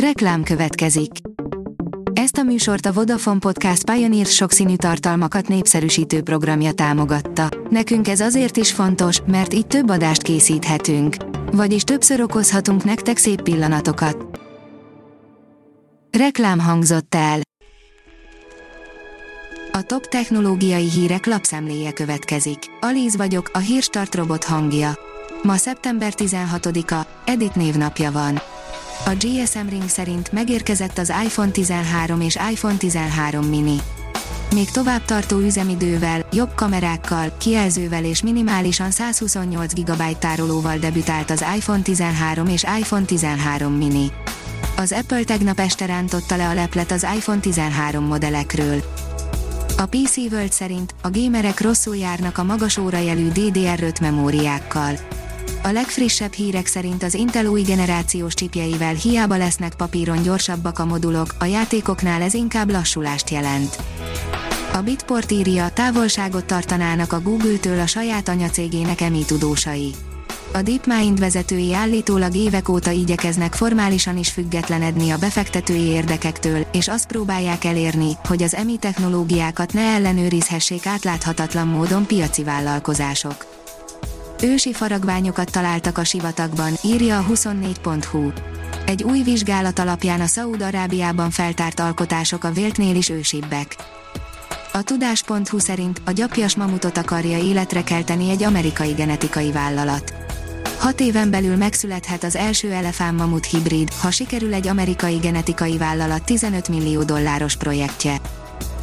Reklám következik. Ezt a műsort a Vodafone Podcast Pioneer sokszínű tartalmakat népszerűsítő programja támogatta. Nekünk ez azért is fontos, mert így több adást készíthetünk. Vagyis többször okozhatunk nektek szép pillanatokat. Reklám hangzott el. A top technológiai hírek lapszemléje következik. Alíz vagyok, a hírstart robot hangja. Ma szeptember 16-a, Edit névnapja van. A GSM Ring szerint megérkezett az iPhone 13 és iPhone 13 mini. Még tovább tartó üzemidővel, jobb kamerákkal, kijelzővel és minimálisan 128 GB tárolóval debütált az iPhone 13 és iPhone 13 mini. Az Apple tegnap este rántotta le a leplet az iPhone 13 modellekről. A PC World szerint a gémerek rosszul járnak a magas órajelű DDR5 memóriákkal. A legfrissebb hírek szerint az Intel új generációs csipjeivel hiába lesznek papíron gyorsabbak a modulok, a játékoknál ez inkább lassulást jelent. A Bitport írja, távolságot tartanának a Google-től a saját anyacégének emi tudósai. A DeepMind vezetői állítólag évek óta igyekeznek formálisan is függetlenedni a befektetői érdekektől, és azt próbálják elérni, hogy az EMI technológiákat ne ellenőrizhessék átláthatatlan módon piaci vállalkozások. Ősi faragványokat találtak a sivatagban, írja a 24.hu. Egy új vizsgálat alapján a Szaúd-Arábiában feltárt alkotások a véltnél is ősibbek. A tudás.hu szerint a gyapjas mamutot akarja életre kelteni egy amerikai genetikai vállalat. Hat éven belül megszülethet az első elefánt-mamut hibrid, ha sikerül egy amerikai genetikai vállalat 15 millió dolláros projektje.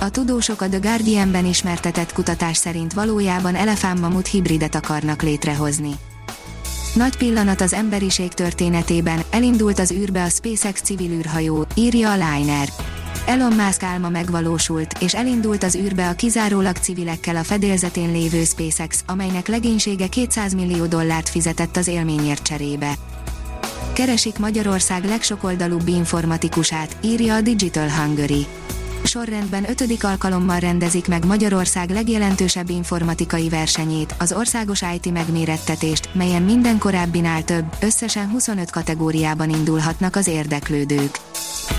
A tudósok a The Guardian-ben ismertetett kutatás szerint valójában elefántmamut hibridet akarnak létrehozni. Nagy pillanat az emberiség történetében, elindult az űrbe a SpaceX civil űrhajó, írja a Liner. Elon Musk álma megvalósult, és elindult az űrbe a kizárólag civilekkel a fedélzetén lévő SpaceX, amelynek legénysége 200 millió dollárt fizetett az élményért cserébe. Keresik Magyarország legsokoldalúbb informatikusát, írja a Digital Hungary sorrendben ötödik alkalommal rendezik meg Magyarország legjelentősebb informatikai versenyét, az országos IT megmérettetést, melyen minden korábbinál több, összesen 25 kategóriában indulhatnak az érdeklődők.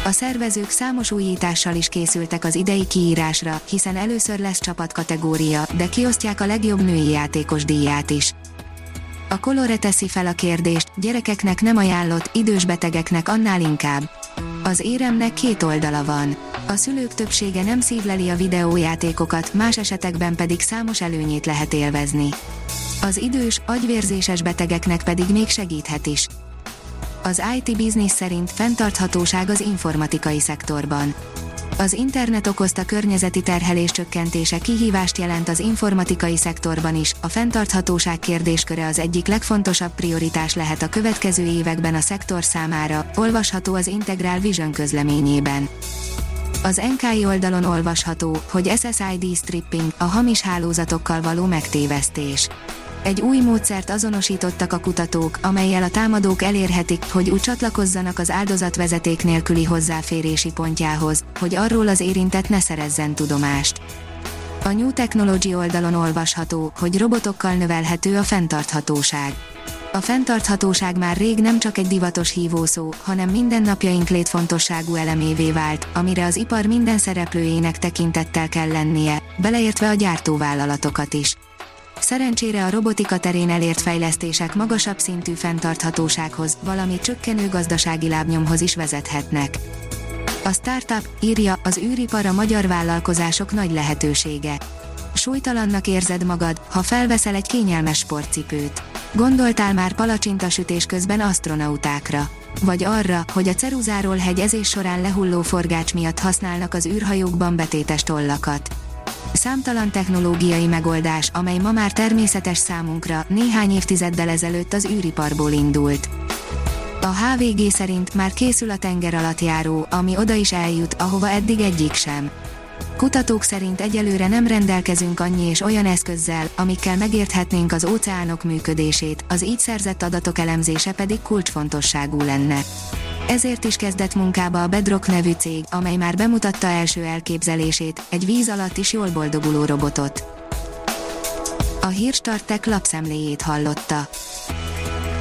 A szervezők számos újítással is készültek az idei kiírásra, hiszen először lesz csapatkategória, de kiosztják a legjobb női játékos díját is. A Colore teszi fel a kérdést, gyerekeknek nem ajánlott, idős betegeknek annál inkább. Az éremnek két oldala van. A szülők többsége nem szívleli a videójátékokat, más esetekben pedig számos előnyét lehet élvezni. Az idős, agyvérzéses betegeknek pedig még segíthet is. Az IT Business szerint fenntarthatóság az informatikai szektorban. Az internet okozta környezeti terhelés csökkentése kihívást jelent az informatikai szektorban is, a fenntarthatóság kérdésköre az egyik legfontosabb prioritás lehet a következő években a szektor számára, olvasható az Integral Vision közleményében. Az NKI oldalon olvasható, hogy SSID stripping, a hamis hálózatokkal való megtévesztés. Egy új módszert azonosítottak a kutatók, amelyel a támadók elérhetik, hogy úgy csatlakozzanak az áldozat vezeték nélküli hozzáférési pontjához, hogy arról az érintett ne szerezzen tudomást. A New Technology oldalon olvasható, hogy robotokkal növelhető a fenntarthatóság. A fenntarthatóság már rég nem csak egy divatos hívószó, hanem mindennapjaink létfontosságú elemévé vált, amire az ipar minden szereplőjének tekintettel kell lennie, beleértve a gyártóvállalatokat is. Szerencsére a robotika terén elért fejlesztések magasabb szintű fenntarthatósághoz, valamint csökkenő gazdasági lábnyomhoz is vezethetnek. A startup írja az űripar a magyar vállalkozások nagy lehetősége. Súlytalannak érzed magad, ha felveszel egy kényelmes sportcipőt. Gondoltál már palacsintasütés közben astronautákra? Vagy arra, hogy a ceruzáról hegyezés során lehulló forgács miatt használnak az űrhajókban betétes tollakat? Számtalan technológiai megoldás, amely ma már természetes számunkra, néhány évtizeddel ezelőtt az űriparból indult. A HVG szerint már készül a tenger alatt járó, ami oda is eljut, ahova eddig egyik sem. Kutatók szerint egyelőre nem rendelkezünk annyi és olyan eszközzel, amikkel megérthetnénk az óceánok működését, az így szerzett adatok elemzése pedig kulcsfontosságú lenne. Ezért is kezdett munkába a Bedrock nevű cég, amely már bemutatta első elképzelését, egy víz alatt is jól boldoguló robotot. A hírstartek lapszemléjét hallotta.